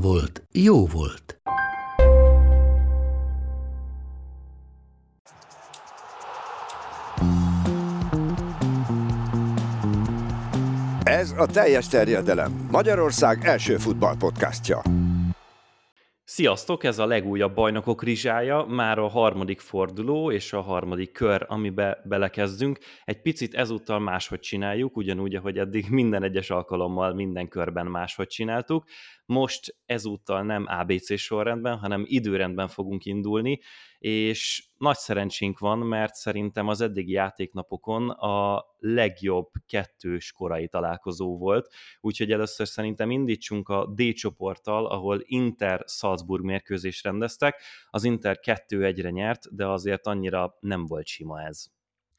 volt, jó volt. Ez a teljes terjedelem. Magyarország első futballpodcastja. Sziasztok, ez a legújabb bajnokok rizsája, már a harmadik forduló és a harmadik kör, amibe belekezdünk. Egy picit ezúttal máshogy csináljuk, ugyanúgy, ahogy eddig minden egyes alkalommal minden körben máshogy csináltuk. Most ezúttal nem ABC sorrendben, hanem időrendben fogunk indulni, és nagy szerencsénk van, mert szerintem az eddigi játéknapokon a legjobb kettős korai találkozó volt, úgyhogy először szerintem indítsunk a D csoporttal, ahol Inter-Salzburg mérkőzést rendeztek. Az Inter 2-1-re nyert, de azért annyira nem volt sima ez.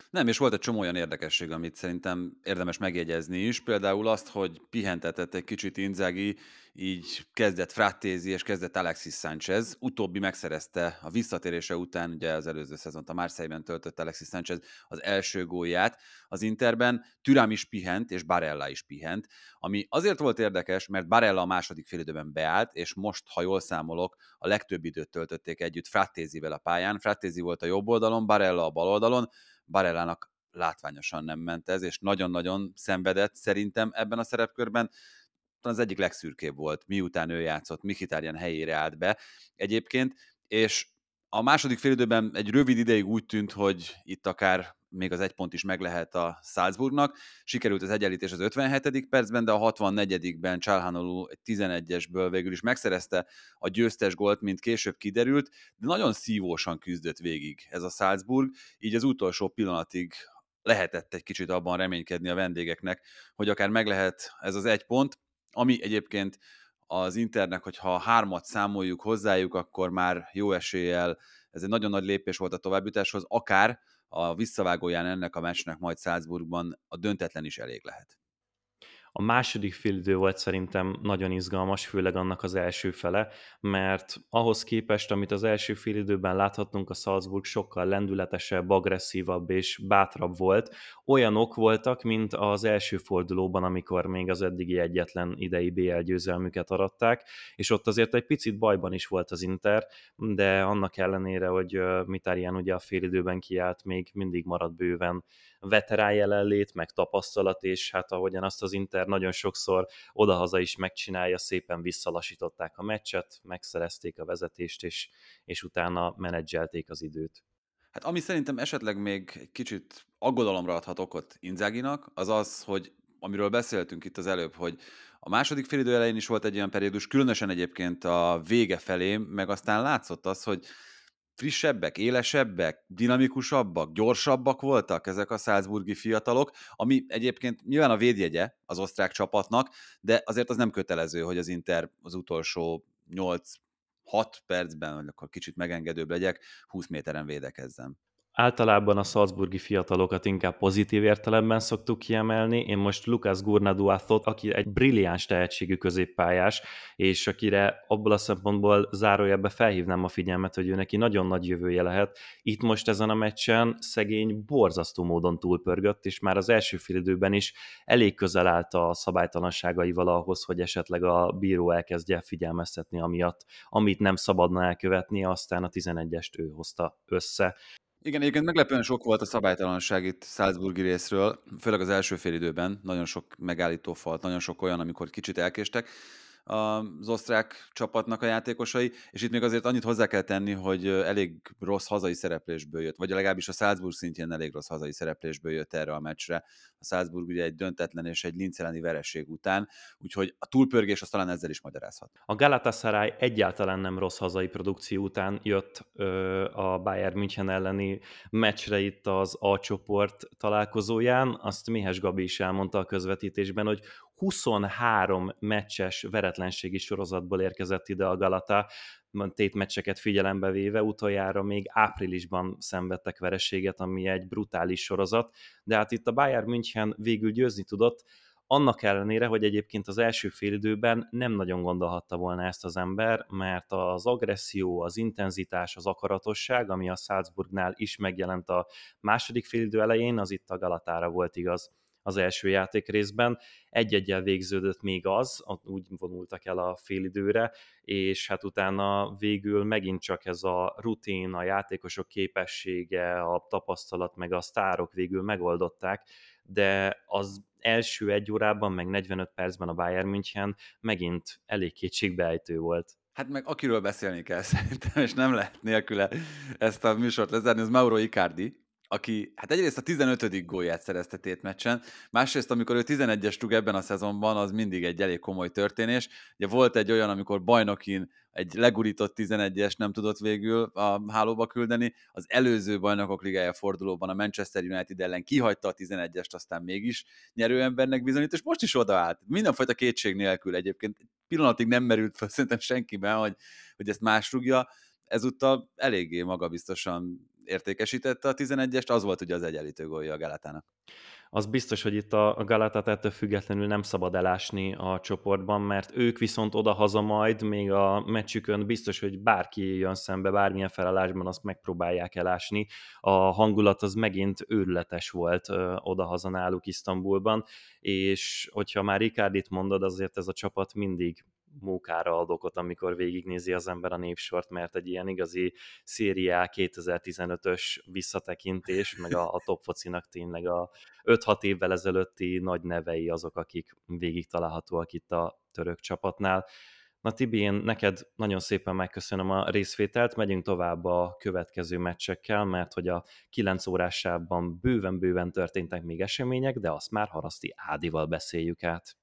Nem, és volt egy csomó olyan érdekesség, amit szerintem érdemes megjegyezni is. Például azt, hogy pihentetett egy kicsit Inzaghi, így kezdett Frattézi és kezdett Alexis Sanchez. Utóbbi megszerezte a visszatérése után, ugye az előző szezont a Marseille-ben töltött Alexis Sanchez az első gólját az Interben. Türám is pihent, és Barella is pihent, ami azért volt érdekes, mert Barella a második félidőben beállt, és most, ha jól számolok, a legtöbb időt töltötték együtt Frattézivel a pályán. Frattézi volt a jobb oldalon, Barella a bal oldalon, Barellának látványosan nem ment ez, és nagyon-nagyon szenvedett szerintem ebben a szerepkörben. Az egyik legszürkébb volt, miután ő játszott, Mikitárjan helyére állt be egyébként, és a második félidőben egy rövid ideig úgy tűnt, hogy itt akár még az egy pont is meg lehet a Salzburgnak. Sikerült az egyenlítés az 57. percben, de a 64-ben Csalhanolú egy 11-esből végül is megszerezte a győztes gólt, mint később kiderült, de nagyon szívósan küzdött végig ez a Salzburg, így az utolsó pillanatig lehetett egy kicsit abban reménykedni a vendégeknek, hogy akár meg lehet ez az egy pont, ami egyébként az Internek, hogyha hármat számoljuk hozzájuk, akkor már jó eséllyel ez egy nagyon nagy lépés volt a továbbjutáshoz, akár a visszavágóján ennek a meccsnek majd Salzburgban a döntetlen is elég lehet. A második félidő volt szerintem nagyon izgalmas, főleg annak az első fele, mert ahhoz képest, amit az első félidőben láthattunk, a Salzburg sokkal lendületesebb, agresszívabb és bátrabb volt. Olyanok voltak, mint az első fordulóban, amikor még az eddigi egyetlen idei BL győzelmüket aratták, és ott azért egy picit bajban is volt az Inter, de annak ellenére, hogy Mitárián ugye a félidőben kiállt, még mindig maradt bőven veterán jelenlét, meg tapasztalat, és hát ahogyan azt az Inter nagyon sokszor odahaza is megcsinálja, szépen visszalasították a meccset, megszerezték a vezetést, és, és utána menedzselték az időt. Hát ami szerintem esetleg még kicsit aggodalomra adhat okot Inzáginak, az az, hogy amiről beszéltünk itt az előbb, hogy a második félidő elején is volt egy olyan periódus, különösen egyébként a vége felé, meg aztán látszott az, hogy frissebbek, élesebbek, dinamikusabbak, gyorsabbak voltak ezek a Salzburgi fiatalok, ami egyébként nyilván a védjegye az osztrák csapatnak, de azért az nem kötelező, hogy az Inter az utolsó 8 6 percben, vagy akkor kicsit megengedőbb legyek, 20 méteren védekezzem. Általában a Salzburgi fiatalokat inkább pozitív értelemben szoktuk kiemelni. Én most Lucas Gurnaduathot, aki egy brilliáns tehetségű középpályás, és akire abból a szempontból zárójelbe felhívnám a figyelmet, hogy ő neki nagyon nagy jövője lehet. Itt most ezen a meccsen szegény borzasztó módon túlpörgött, és már az első félidőben is elég közel állt a szabálytalanságaival ahhoz, hogy esetleg a bíró elkezdje figyelmeztetni amiatt, amit nem szabadna elkövetni, aztán a 11-est ő hozta össze. Igen, egyébként meglepően sok volt a szabálytalanság itt Salzburgi részről, főleg az első fél időben, nagyon sok megállító falt, nagyon sok olyan, amikor kicsit elkéstek. Az osztrák csapatnak a játékosai, és itt még azért annyit hozzá kell tenni, hogy elég rossz hazai szereplésből jött, vagy legalábbis a Salzburg szintjén elég rossz hazai szereplésből jött erre a meccsre. A Salzburg ugye egy döntetlen és egy linceleni vereség után, úgyhogy a túlpörgés az talán ezzel is magyarázhat. A Galatasaray egyáltalán nem rossz hazai produkció után jött ö, a Bayern München elleni meccsre itt az A csoport találkozóján. Azt Mihes Gabi is elmondta a közvetítésben, hogy 23 meccses veretlenségi sorozatból érkezett ide a Galata, tét meccseket figyelembe véve, utoljára még áprilisban szenvedtek vereséget, ami egy brutális sorozat, de hát itt a Bayern München végül győzni tudott, annak ellenére, hogy egyébként az első félidőben nem nagyon gondolhatta volna ezt az ember, mert az agresszió, az intenzitás, az akaratosság, ami a Salzburgnál is megjelent a második félidő elején, az itt a Galatára volt igaz az első játék részben. Egy-egyel végződött még az, úgy vonultak el a félidőre, és hát utána végül megint csak ez a rutin, a játékosok képessége, a tapasztalat, meg a sztárok végül megoldották, de az első egy órában, meg 45 percben a Bayern München megint elég kétségbeejtő volt. Hát meg akiről beszélni kell szerintem, és nem lehet nélküle ezt a műsort lezárni, az Mauro Icardi, aki hát egyrészt a 15. gólját szerezte tétmeccsen, másrészt amikor ő 11-es rúg ebben a szezonban, az mindig egy elég komoly történés. Ugye volt egy olyan, amikor bajnokin egy legurított 11-es nem tudott végül a hálóba küldeni, az előző bajnokok ligája fordulóban a Manchester United ellen kihagyta a 11-est, aztán mégis nyerőembernek bizonyít, és most is odaállt. Mindenfajta kétség nélkül egyébként. Pillanatig nem merült fel szerintem senkiben, hogy, hogy ezt más rúgja. Ezúttal eléggé magabiztosan értékesítette a 11-est, az volt ugye az egyenlítő gólja a Galatának. Az biztos, hogy itt a Galatát ettől függetlenül nem szabad elásni a csoportban, mert ők viszont oda-haza majd, még a meccsükön biztos, hogy bárki jön szembe, bármilyen felállásban azt megpróbálják elásni. A hangulat az megint őrületes volt oda-haza náluk Isztambulban, és hogyha már Ricardit mondod, azért ez a csapat mindig mókára ad okot, amikor végignézi az ember a névsort, mert egy ilyen igazi szériá 2015-ös visszatekintés, meg a, a top focinak tényleg a 5-6 évvel ezelőtti nagy nevei azok, akik végig találhatóak itt a török csapatnál. Na Tibi, én neked nagyon szépen megköszönöm a részvételt, megyünk tovább a következő meccsekkel, mert hogy a 9 órásában bőven-bőven történtek még események, de azt már Haraszti Ádival beszéljük át.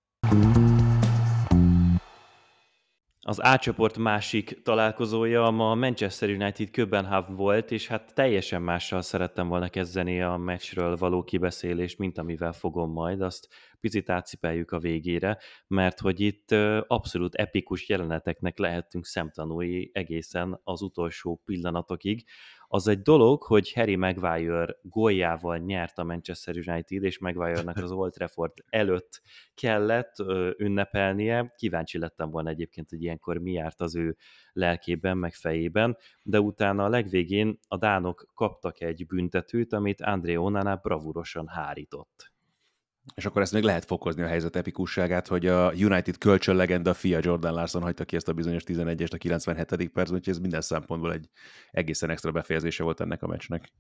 Az A csoport másik találkozója ma a Manchester United Köbenhavn volt, és hát teljesen mással szerettem volna kezdeni a meccsről való kibeszélést, mint amivel fogom majd, azt picit átsipeljük a végére, mert hogy itt abszolút epikus jeleneteknek lehetünk szemtanúi egészen az utolsó pillanatokig az egy dolog, hogy Harry Maguire góljával nyert a Manchester United, és Maguire-nak az Old Trafford előtt kellett ö, ünnepelnie. Kíváncsi lettem volna egyébként, hogy ilyenkor mi járt az ő lelkében, meg fejében, de utána a legvégén a dánok kaptak egy büntetőt, amit André Onana bravúrosan hárított. És akkor ezt még lehet fokozni a helyzet epikusságát, hogy a United kölcsönlegenda fia Jordan Larson hagyta ki ezt a bizonyos 11-est a 97. percben, úgyhogy ez minden szempontból egy egészen extra befejezése volt ennek a meccsnek.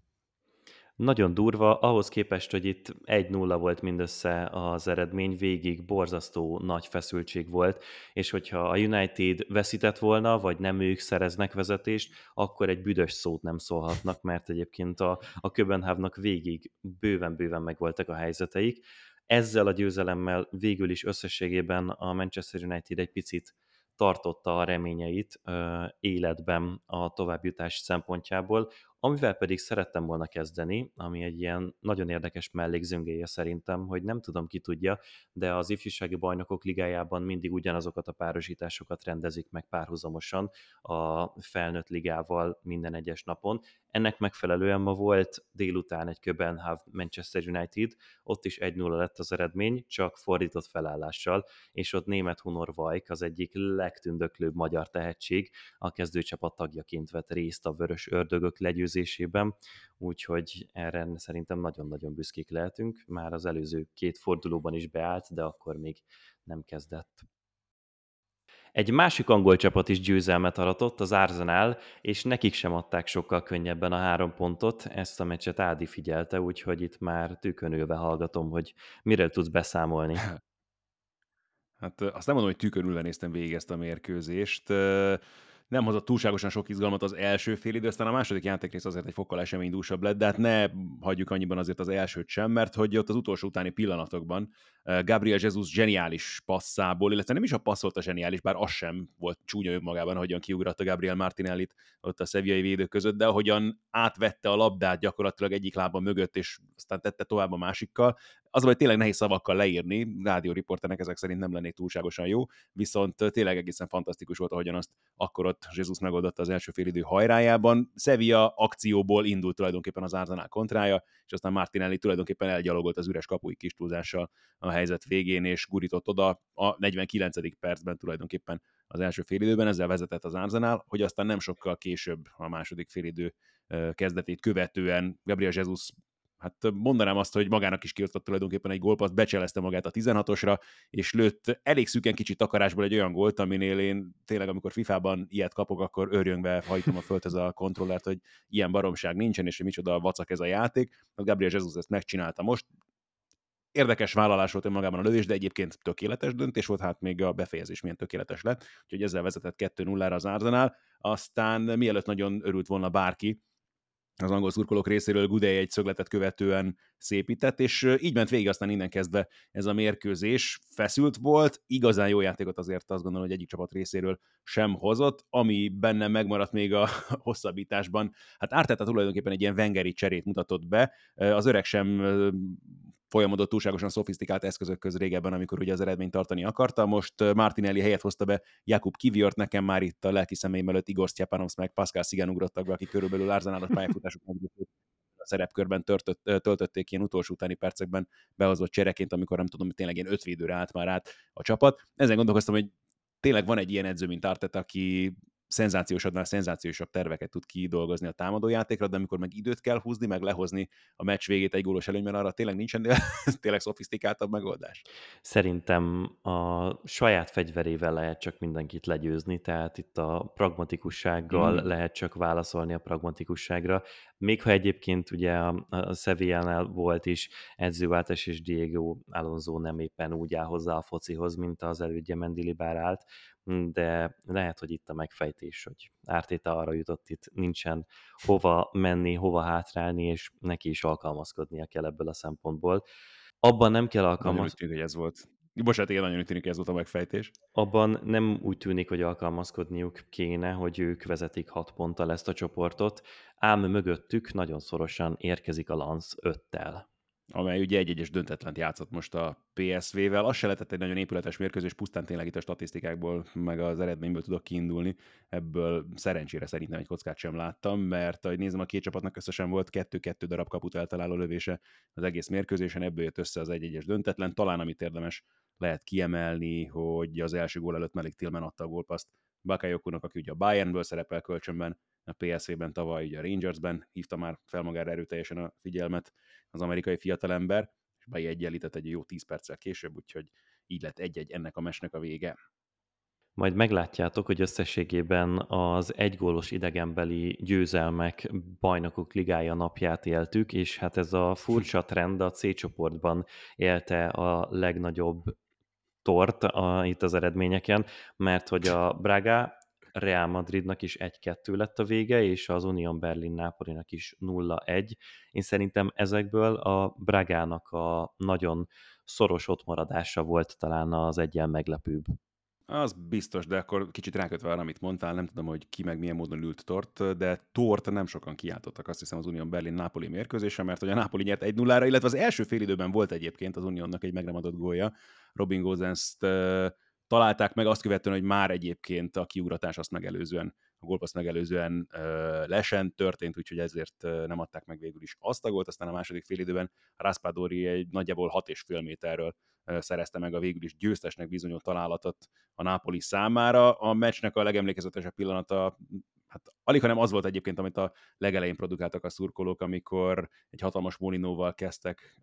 Nagyon durva, ahhoz képest, hogy itt 1-0 volt mindössze az eredmény, végig borzasztó nagy feszültség volt, és hogyha a United veszített volna, vagy nem ők szereznek vezetést, akkor egy büdös szót nem szólhatnak, mert egyébként a, a Köbenhavnak végig bőven-bőven megvoltak a helyzeteik. Ezzel a győzelemmel végül is összességében a Manchester United egy picit tartotta a reményeit életben a továbbjutás szempontjából, amivel pedig szerettem volna kezdeni, ami egy ilyen nagyon érdekes mellékzöngéje szerintem, hogy nem tudom ki tudja, de az ifjúsági bajnokok ligájában mindig ugyanazokat a párosításokat rendezik meg párhuzamosan a felnőtt ligával minden egyes napon. Ennek megfelelően ma volt délután egy Köbenhav Manchester United, ott is 1-0 lett az eredmény, csak fordított felállással, és ott német Hunor Vajk, az egyik legtündöklőbb magyar tehetség, a kezdőcsapat tagjaként vett részt a vörös ördögök legyőzésében mérkőzésében, úgyhogy erre szerintem nagyon-nagyon büszkék lehetünk. Már az előző két fordulóban is beállt, de akkor még nem kezdett. Egy másik angol csapat is győzelmet aratott, az Arsenal, és nekik sem adták sokkal könnyebben a három pontot. Ezt a meccset Ádi figyelte, úgyhogy itt már tükönülve hallgatom, hogy miről tudsz beszámolni. Hát azt nem mondom, hogy tükörülve néztem végig ezt a mérkőzést nem hozott túlságosan sok izgalmat az első fél idő, aztán a második játékrész azért egy fokkal eseménydúsabb lett, de hát ne hagyjuk annyiban azért az elsőt sem, mert hogy ott az utolsó utáni pillanatokban Gabriel Jesus zseniális passzából, illetve nem is a passz volt a zseniális, bár az sem volt csúnya önmagában, ahogyan kiugratta Gabriel Martinellit ott a szeviai védők között, de ahogyan átvette a labdát gyakorlatilag egyik lába mögött, és aztán tette tovább a másikkal, az, hogy tényleg nehéz szavakkal leírni, rádióriporternek ezek szerint nem lennék túlságosan jó, viszont tényleg egészen fantasztikus volt, ahogyan azt akkor ott Jesus megoldotta az első félidő hajrájában. Sevilla akcióból indult tulajdonképpen az Arsenal kontrája, és aztán Martinelli tulajdonképpen elgyalogolt az üres kapui kis túlzással a helyzet végén, és gurított oda a 49. percben tulajdonképpen az első félidőben, ezzel vezetett az Arsenal, hogy aztán nem sokkal később a második félidő kezdetét követően Gabriel Jesus hát mondanám azt, hogy magának is kiosztott tulajdonképpen egy gólpaszt, becselezte magát a 16-osra, és lőtt elég szűken kicsit takarásból egy olyan gólt, aminél én tényleg, amikor FIFA-ban ilyet kapok, akkor örjöngve hajtom a földhez a kontrollert, hogy ilyen baromság nincsen, és hogy micsoda vacak ez a játék. A Gabriel Jesus ezt megcsinálta most. Érdekes vállalás volt önmagában a lövés, de egyébként tökéletes döntés volt, hát még a befejezés milyen tökéletes lett, úgyhogy ezzel vezetett 2-0-ra az Arsenal. Aztán mielőtt nagyon örült volna bárki, az angol szurkolók részéről Gudej egy szögletet követően szépített, és így ment végig aztán innen kezdve ez a mérkőzés. Feszült volt, igazán jó játékot azért azt gondolom, hogy egyik csapat részéről sem hozott, ami benne megmaradt még a hosszabbításban. Hát Árteta tulajdonképpen egy ilyen vengeri cserét mutatott be, az öreg sem folyamodott túlságosan szofisztikált eszközök köz régebben, amikor ugye az eredményt tartani akarta. Most Martinelli helyet hozta be Jakub Kiviort, nekem már itt a lelki személyem előtt Igor Sztyepanovsz meg Pascal Szigen ugrottak be, akik körülbelül Arzenálat pályafutások a szerepkörben törtött, töltötték ilyen utolsó utáni percekben behozott csereként, amikor nem tudom, hogy tényleg ilyen ötvédőre állt már át a csapat. Ezen gondolkoztam, hogy tényleg van egy ilyen edző, mint Arteta, aki szenzációsabbnál szenzációsabb terveket tud kidolgozni a támadójátékra, de amikor meg időt kell húzni, meg lehozni a meccs végét egy gólos előnyben, arra tényleg nincsen tényleg szofisztikáltabb megoldás. Szerintem a saját fegyverével lehet csak mindenkit legyőzni, tehát itt a pragmatikussággal mm. lehet csak válaszolni a pragmatikusságra. Még ha egyébként ugye a, a Sevillánál volt is edzőváltás, és Diego Alonso nem éppen úgy áll hozzá a focihoz, mint az elődje Mendilibár állt, de lehet, hogy itt a megfejtés, hogy Ártéta arra jutott, itt nincsen hova menni, hova hátrálni, és neki is alkalmazkodnia kell ebből a szempontból. Abban nem kell alkalmazkodni. hogy ez volt. Bocsánat, én nagyon úgy tűnik, ez volt a megfejtés. Abban nem úgy tűnik, hogy alkalmazkodniuk kéne, hogy ők vezetik hat ponttal ezt a csoportot, ám mögöttük nagyon szorosan érkezik a Lance öttel amely ugye egy-egyes döntetlent játszott most a PSV-vel. Az se lehetett egy nagyon épületes mérkőzés, pusztán tényleg itt a statisztikákból, meg az eredményből tudok kiindulni. Ebből szerencsére szerintem egy kockát sem láttam, mert ahogy nézem, a két csapatnak összesen volt kettő-kettő darab kaput eltaláló lövése az egész mérkőzésen, ebből jött össze az egy-egyes döntetlen. Talán amit érdemes lehet kiemelni, hogy az első gól előtt Melik Tillman adta a gólpaszt Bakayokunak, aki ugye a Bayernből szerepel kölcsönben, a PSV-ben tavaly, ugye a Rangersben hívta már fel magára erőteljesen a figyelmet az amerikai fiatalember, és bejegyenlített egy jó 10 perccel később, úgyhogy így lett egy-egy ennek a mesnek a vége. Majd meglátjátok, hogy összességében az egygólos idegenbeli győzelmek bajnokok ligája napját éltük, és hát ez a furcsa trend a C csoportban élte a legnagyobb tort a, itt az eredményeken, mert hogy a Braga Real Madridnak is 1-2 lett a vége, és az Union Berlin Nápolinak is 0-1. Én szerintem ezekből a Bragának a nagyon szoros ottmaradása volt talán az egyen meglepőbb. Az biztos, de akkor kicsit rákötve arra, amit mondtál, nem tudom, hogy ki meg milyen módon ült tort, de tort nem sokan kiáltottak, azt hiszem az Unión Berlin-Napoli mérkőzése, mert hogy a Napoli nyert 1 0 ra illetve az első fél időben volt egyébként az Unionnak egy megremadott gólja. Robin Gozens-t találták meg, azt követően, hogy már egyébként a kiugratás azt megelőzően, a gólpassz megelőzően ö, lesen történt, úgyhogy ezért nem adták meg végül is azt a gólt, aztán a második félidőben Raspadori egy nagyjából 6,5 méterről szerezte meg a végül is győztesnek bizonyult találatot a Nápoli számára. A meccsnek a legemlékezetesebb pillanata hát alig, hanem az volt egyébként, amit a legelején produkáltak a szurkolók, amikor egy hatalmas Molinóval kezdtek,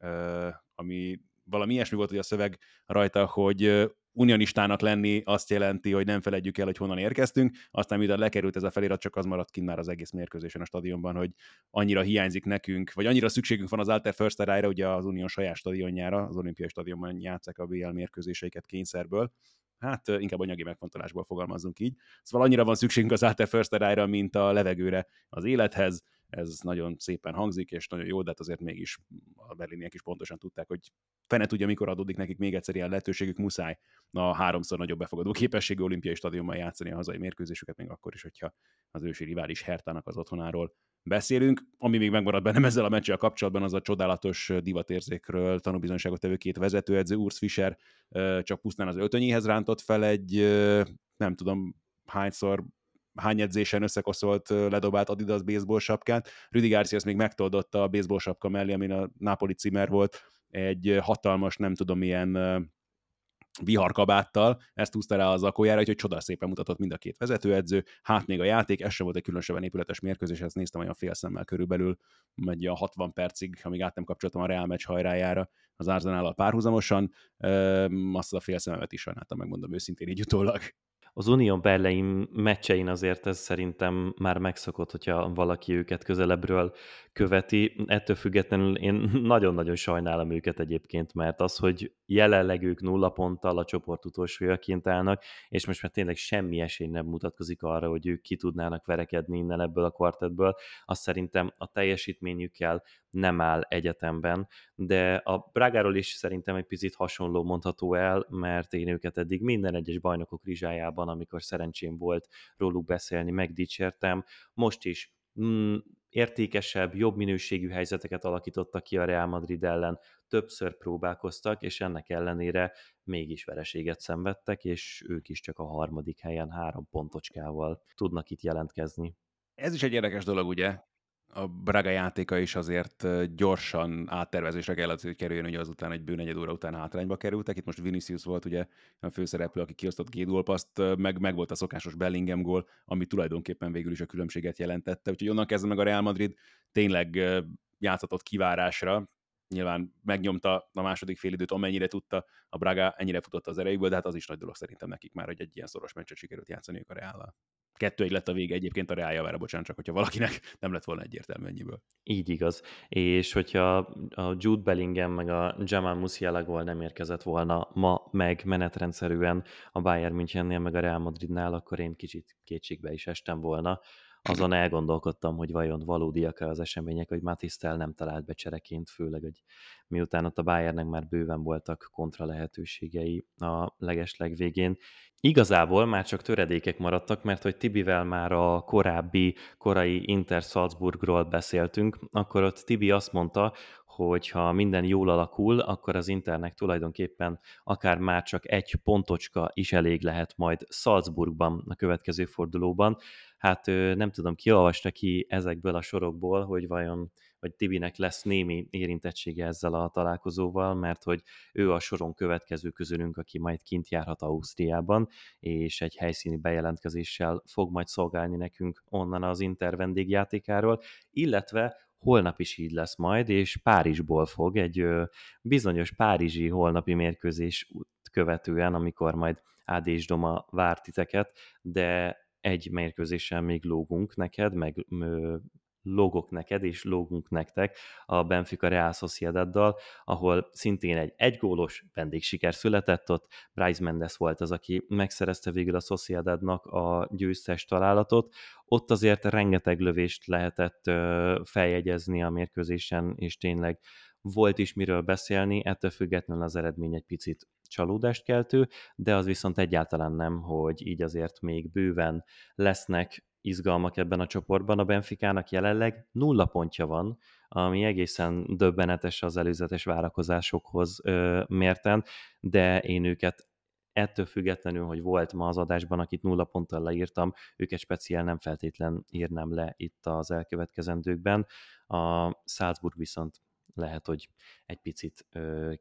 ami valami ilyesmi volt hogy a szöveg rajta, hogy unionistának lenni azt jelenti, hogy nem feledjük el, hogy honnan érkeztünk, aztán miután lekerült ez a felirat, csak az maradt kint már az egész mérkőzésen a stadionban, hogy annyira hiányzik nekünk, vagy annyira szükségünk van az Alter First ra ugye az Unión saját stadionjára, az olimpiai stadionban játszák a BL mérkőzéseiket kényszerből, hát inkább anyagi megfontolásból fogalmazunk így. Szóval annyira van szükségünk az Alter First ra mint a levegőre az élethez, ez nagyon szépen hangzik, és nagyon jó, de hát azért mégis a berliniek is pontosan tudták, hogy fene tudja, mikor adódik nekik még egyszer ilyen lehetőségük, muszáj a háromszor nagyobb befogadó képességű olimpiai stadionban játszani a hazai mérkőzésüket, még akkor is, hogyha az ősi rivális Hertának az otthonáról beszélünk. Ami még megmaradt bennem ezzel a meccsel kapcsolatban, az a csodálatos divatérzékről tanúbizonyságot tevő két vezetőedző, Urs Fischer csak pusztán az öltönyéhez rántott fel egy, nem tudom hányszor hány edzésen összekoszolt ledobált Adidas baseball sapkát. Rüdi Garcia ezt még megtoldotta a baseball sapka mellé, amin a Napoli címer volt, egy hatalmas, nem tudom milyen viharkabáttal, ezt húzta rá az akójára, úgyhogy csoda szépen mutatott mind a két vezetőedző, hát még a játék, ez sem volt egy különösebben épületes mérkőzés, ezt néztem olyan fél szemmel körülbelül, megy a 60 percig, amíg át nem kapcsoltam a Real meccs hajrájára az Arzenál párhuzamosan, azt a fél szememet is sajnáltam, megmondom őszintén így utólag az Unión Berlin meccsein azért ez szerintem már megszokott, hogyha valaki őket közelebbről követi. Ettől függetlenül én nagyon-nagyon sajnálom őket egyébként, mert az, hogy jelenleg ők nulla ponttal a csoport utolsójaként állnak, és most már tényleg semmi esély nem mutatkozik arra, hogy ők ki tudnának verekedni innen ebből a kvartetből, azt szerintem a teljesítményükkel nem áll egyetemben, de a Bragáról is szerintem egy picit hasonló mondható el, mert én őket eddig minden egyes bajnokok rizsájában, amikor szerencsém volt róluk beszélni, megdicsértem. Most is mm, értékesebb, jobb minőségű helyzeteket alakítottak ki a Real Madrid ellen, többször próbálkoztak, és ennek ellenére mégis vereséget szenvedtek, és ők is csak a harmadik helyen három pontocskával tudnak itt jelentkezni. Ez is egy érdekes dolog, ugye? A Braga játéka is azért gyorsan áttervezésre kellett, hogy kerüljön, hogy azután egy bő negyed óra után hátrányba kerültek. Itt most Vinicius volt ugye a főszereplő, aki kiosztott két gólpaszt, meg, meg volt a szokásos Bellingham gól, ami tulajdonképpen végül is a különbséget jelentette. Úgyhogy onnan kezdve meg a Real Madrid tényleg játszhatott kivárásra, nyilván megnyomta a második félidőt, amennyire tudta, a Braga ennyire futott az erejükből, de hát az is nagy dolog szerintem nekik már, hogy egy ilyen szoros meccset sikerült játszani a Reállal. Kettő egy lett a vége egyébként a Real javára, bocsánat, csak hogyha valakinek nem lett volna egyértelmű ennyiből. Így igaz. És hogyha a Jude Bellingham meg a Jamal Musiala gól nem érkezett volna ma meg menetrendszerűen a Bayern Münchennél meg a Real Madridnál, akkor én kicsit kétségbe is estem volna azon elgondolkodtam, hogy vajon valódiak-e az események, hogy Matisztel nem talált be csereként, főleg, hogy miután ott a Bayernnek már bőven voltak kontra lehetőségei a legesleg végén. Igazából már csak töredékek maradtak, mert hogy Tibivel már a korábbi, korai Inter Salzburgról beszéltünk, akkor ott Tibi azt mondta, hogy ha minden jól alakul, akkor az Internek tulajdonképpen akár már csak egy pontocska is elég lehet majd Salzburgban a következő fordulóban. Hát nem tudom, ki olvasta ki ezekből a sorokból, hogy vajon vagy Tibinek lesz némi érintettsége ezzel a találkozóval, mert hogy ő a soron következő közülünk, aki majd kint járhat Ausztriában, és egy helyszíni bejelentkezéssel fog majd szolgálni nekünk onnan az Inter vendégjátékáról, illetve holnap is így lesz majd, és Párizsból fog egy bizonyos párizsi holnapi mérkőzés követően, amikor majd Ád és Doma vár titeket, de egy mérkőzéssel még lógunk neked, meg logok neked, és lógunk nektek a Benfica Real Sociedaddal, ahol szintén egy egygólos vendégsiker született, ott Bryce Mendes volt az, aki megszerezte végül a Sociedadnak a győztes találatot. Ott azért rengeteg lövést lehetett feljegyezni a mérkőzésen, és tényleg volt is miről beszélni, ettől függetlenül az eredmény egy picit csalódást keltő, de az viszont egyáltalán nem, hogy így azért még bőven lesznek izgalmak ebben a csoportban. A Benficának jelenleg nulla pontja van, ami egészen döbbenetes az előzetes várakozásokhoz ö, mérten, de én őket ettől függetlenül, hogy volt ma az adásban, akit nulla ponttal leírtam, őket speciál nem feltétlen írnám le itt az elkövetkezendőkben. A Salzburg viszont lehet, hogy egy picit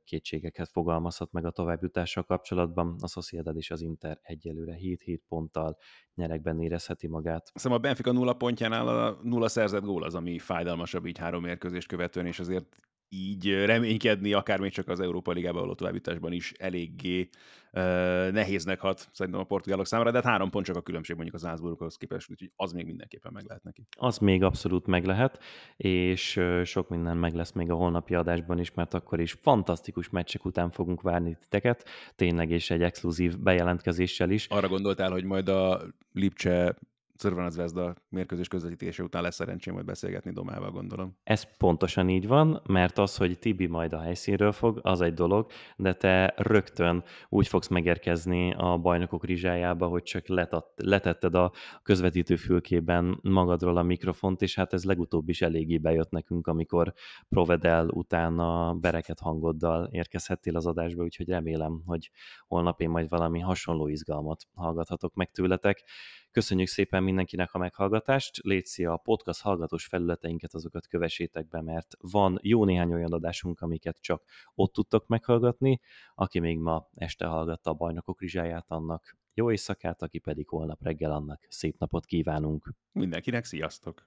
kétségeket fogalmazhat meg a továbbjutással kapcsolatban. A Sociedad és az Inter egyelőre 7-7 ponttal nyerekben érezheti magát. Szerintem a Benfica nulla pontjánál a nulla szerzett gól az, ami fájdalmasabb így három mérkőzést követően, és azért így reménykedni, akár még csak az Európa Ligába való továbbításban is eléggé uh, nehéznek hat szerintem a portugálok számára, de hát három pont csak a különbség mondjuk az Álszburghoz képest, úgyhogy az még mindenképpen meg lehet neki. Az még abszolút meg lehet, és sok minden meg lesz még a holnapi adásban is, mert akkor is fantasztikus meccsek után fogunk várni titeket, tényleg és egy exkluzív bejelentkezéssel is. Arra gondoltál, hogy majd a Lipcse Crvena Zvezda mérkőzés közvetítése után lesz szerencsém majd beszélgetni Domával, gondolom. Ez pontosan így van, mert az, hogy Tibi majd a helyszínről fog, az egy dolog, de te rögtön úgy fogsz megérkezni a bajnokok rizsájába, hogy csak letat, letetted a közvetítő fülkében magadról a mikrofont, és hát ez legutóbb is eléggé bejött nekünk, amikor Provedel utána bereket hangoddal érkezhettél az adásba, úgyhogy remélem, hogy holnap én majd valami hasonló izgalmat hallgathatok meg tőletek. Köszönjük szépen mindenkinek a meghallgatást, létszi a podcast hallgatós felületeinket, azokat kövessétek be, mert van jó néhány olyan adásunk, amiket csak ott tudtok meghallgatni. Aki még ma este hallgatta a Bajnokok Rizsáját, annak jó éjszakát, aki pedig holnap reggel, annak szép napot kívánunk. Mindenkinek sziasztok!